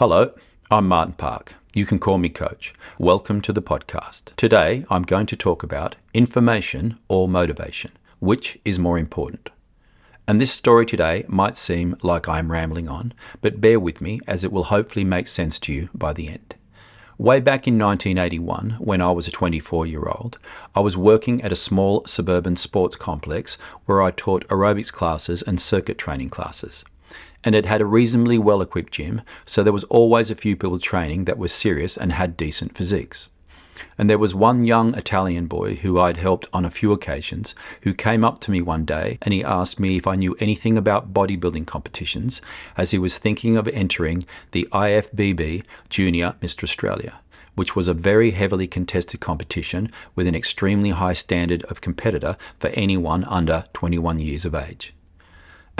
Hello, I'm Martin Park. You can call me Coach. Welcome to the podcast. Today, I'm going to talk about information or motivation. Which is more important? And this story today might seem like I'm rambling on, but bear with me as it will hopefully make sense to you by the end. Way back in 1981, when I was a 24 year old, I was working at a small suburban sports complex where I taught aerobics classes and circuit training classes. And it had a reasonably well equipped gym, so there was always a few people training that were serious and had decent physiques. And there was one young Italian boy who I'd helped on a few occasions who came up to me one day and he asked me if I knew anything about bodybuilding competitions as he was thinking of entering the IFBB Junior Mr. Australia, which was a very heavily contested competition with an extremely high standard of competitor for anyone under 21 years of age.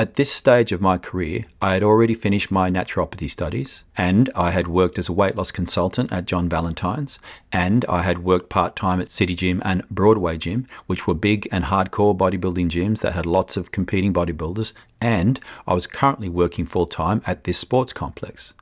At this stage of my career, I had already finished my naturopathy studies, and I had worked as a weight loss consultant at John Valentine's, and I had worked part time at City Gym and Broadway Gym, which were big and hardcore bodybuilding gyms that had lots of competing bodybuilders, and I was currently working full time at this sports complex.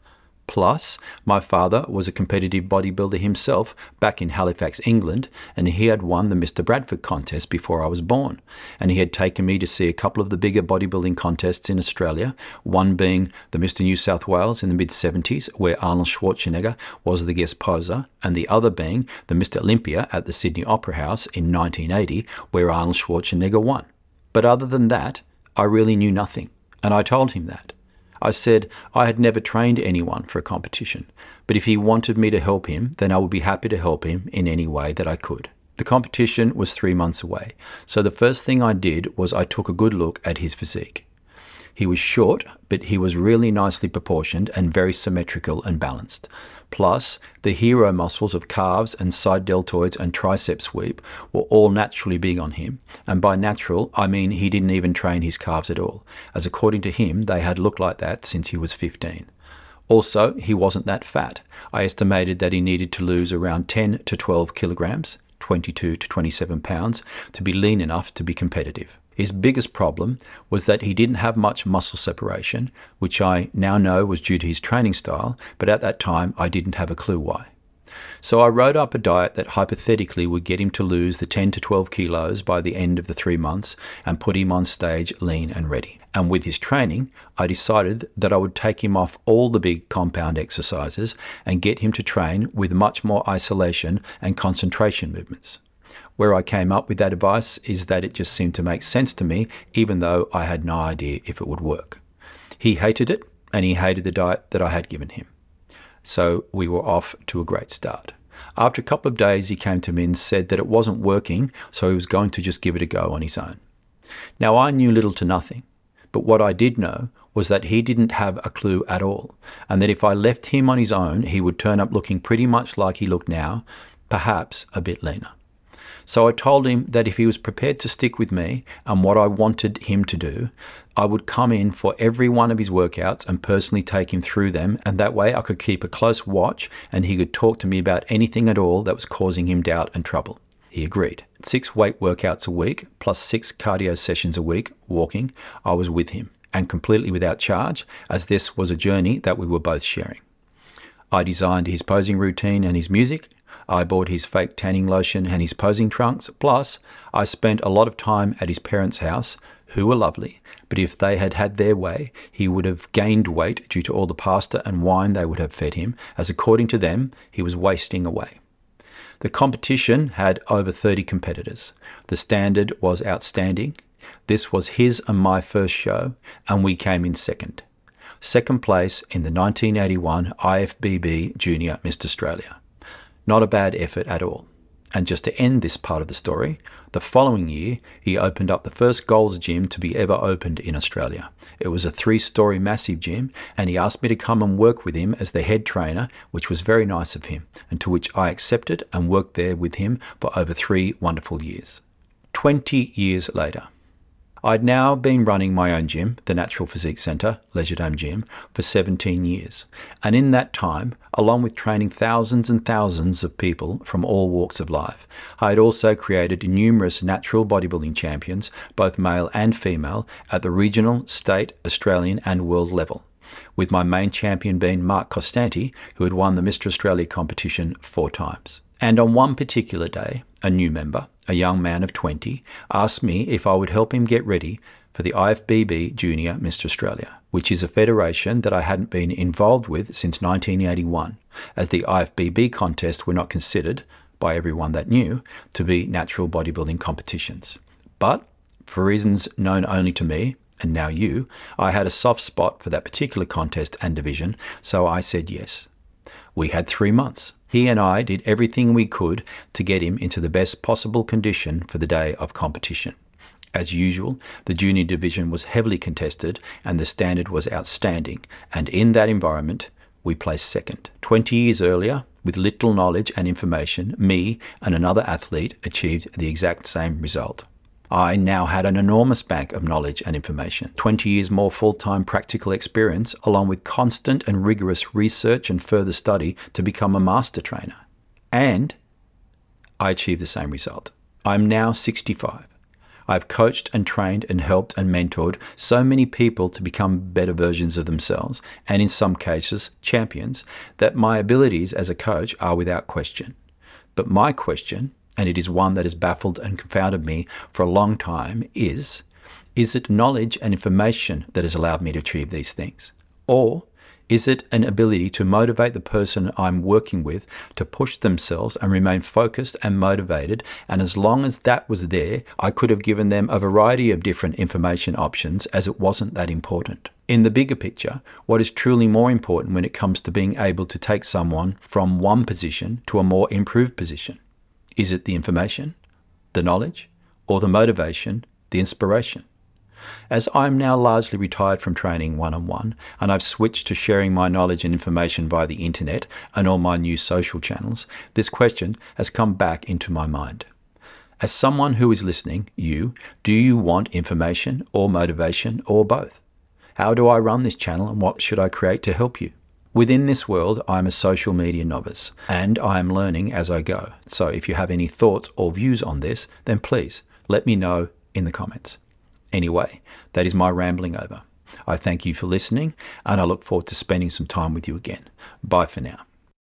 Plus, my father was a competitive bodybuilder himself back in Halifax, England, and he had won the Mr. Bradford contest before I was born. And he had taken me to see a couple of the bigger bodybuilding contests in Australia, one being the Mr. New South Wales in the mid 70s, where Arnold Schwarzenegger was the guest poser, and the other being the Mr. Olympia at the Sydney Opera House in 1980, where Arnold Schwarzenegger won. But other than that, I really knew nothing, and I told him that. I said I had never trained anyone for a competition, but if he wanted me to help him, then I would be happy to help him in any way that I could. The competition was three months away, so the first thing I did was I took a good look at his physique. He was short, but he was really nicely proportioned and very symmetrical and balanced. Plus, the hero muscles of calves and side deltoids and tricep sweep were all naturally big on him. And by natural, I mean he didn't even train his calves at all, as according to him, they had looked like that since he was 15. Also, he wasn't that fat. I estimated that he needed to lose around 10 to 12 kilograms, 22 to 27 pounds, to be lean enough to be competitive. His biggest problem was that he didn't have much muscle separation, which I now know was due to his training style, but at that time I didn't have a clue why. So I wrote up a diet that hypothetically would get him to lose the 10 to 12 kilos by the end of the three months and put him on stage lean and ready. And with his training, I decided that I would take him off all the big compound exercises and get him to train with much more isolation and concentration movements. Where I came up with that advice is that it just seemed to make sense to me, even though I had no idea if it would work. He hated it, and he hated the diet that I had given him. So we were off to a great start. After a couple of days, he came to me and said that it wasn't working, so he was going to just give it a go on his own. Now, I knew little to nothing, but what I did know was that he didn't have a clue at all, and that if I left him on his own, he would turn up looking pretty much like he looked now, perhaps a bit leaner. So I told him that if he was prepared to stick with me and what I wanted him to do, I would come in for every one of his workouts and personally take him through them, and that way I could keep a close watch and he could talk to me about anything at all that was causing him doubt and trouble. He agreed. Six weight workouts a week, plus six cardio sessions a week, walking, I was with him, and completely without charge, as this was a journey that we were both sharing. I designed his posing routine and his music, I bought his fake tanning lotion and his posing trunks. Plus, I spent a lot of time at his parents' house, who were lovely, but if they had had their way, he would have gained weight due to all the pasta and wine they would have fed him, as according to them, he was wasting away. The competition had over 30 competitors. The standard was outstanding. This was his and my first show, and we came in second. Second place in the 1981 IFBB Junior Mr. Australia. Not a bad effort at all. And just to end this part of the story, the following year he opened up the first Gold's Gym to be ever opened in Australia. It was a three story massive gym, and he asked me to come and work with him as the head trainer, which was very nice of him, and to which I accepted and worked there with him for over three wonderful years. Twenty years later, I'd now been running my own gym, the Natural Physique Centre, Leisure Dome Gym, for 17 years. And in that time, along with training thousands and thousands of people from all walks of life, I had also created numerous natural bodybuilding champions, both male and female, at the regional, state, Australian, and world level. with my main champion being Mark Costanti, who had won the Mr. Australia competition four times. And on one particular day, a new member, a young man of 20, asked me if I would help him get ready for the IFBB Junior Mr. Australia, which is a federation that I hadn't been involved with since 1981, as the IFBB contests were not considered, by everyone that knew, to be natural bodybuilding competitions. But, for reasons known only to me, and now you, I had a soft spot for that particular contest and division, so I said yes. We had three months. He and I did everything we could to get him into the best possible condition for the day of competition. As usual, the junior division was heavily contested and the standard was outstanding, and in that environment, we placed second. Twenty years earlier, with little knowledge and information, me and another athlete achieved the exact same result. I now had an enormous bank of knowledge and information, 20 years more full time practical experience, along with constant and rigorous research and further study to become a master trainer. And I achieved the same result. I'm now 65. I've coached and trained and helped and mentored so many people to become better versions of themselves, and in some cases, champions, that my abilities as a coach are without question. But my question and it is one that has baffled and confounded me for a long time, is is it knowledge and information that has allowed me to achieve these things? Or is it an ability to motivate the person I'm working with to push themselves and remain focused and motivated? And as long as that was there, I could have given them a variety of different information options as it wasn't that important. In the bigger picture, what is truly more important when it comes to being able to take someone from one position to a more improved position? Is it the information, the knowledge, or the motivation, the inspiration? As I'm now largely retired from training one on one, and I've switched to sharing my knowledge and information via the internet and all my new social channels, this question has come back into my mind. As someone who is listening, you, do you want information or motivation or both? How do I run this channel and what should I create to help you? Within this world, I'm a social media novice and I am learning as I go. So if you have any thoughts or views on this, then please let me know in the comments. Anyway, that is my rambling over. I thank you for listening and I look forward to spending some time with you again. Bye for now.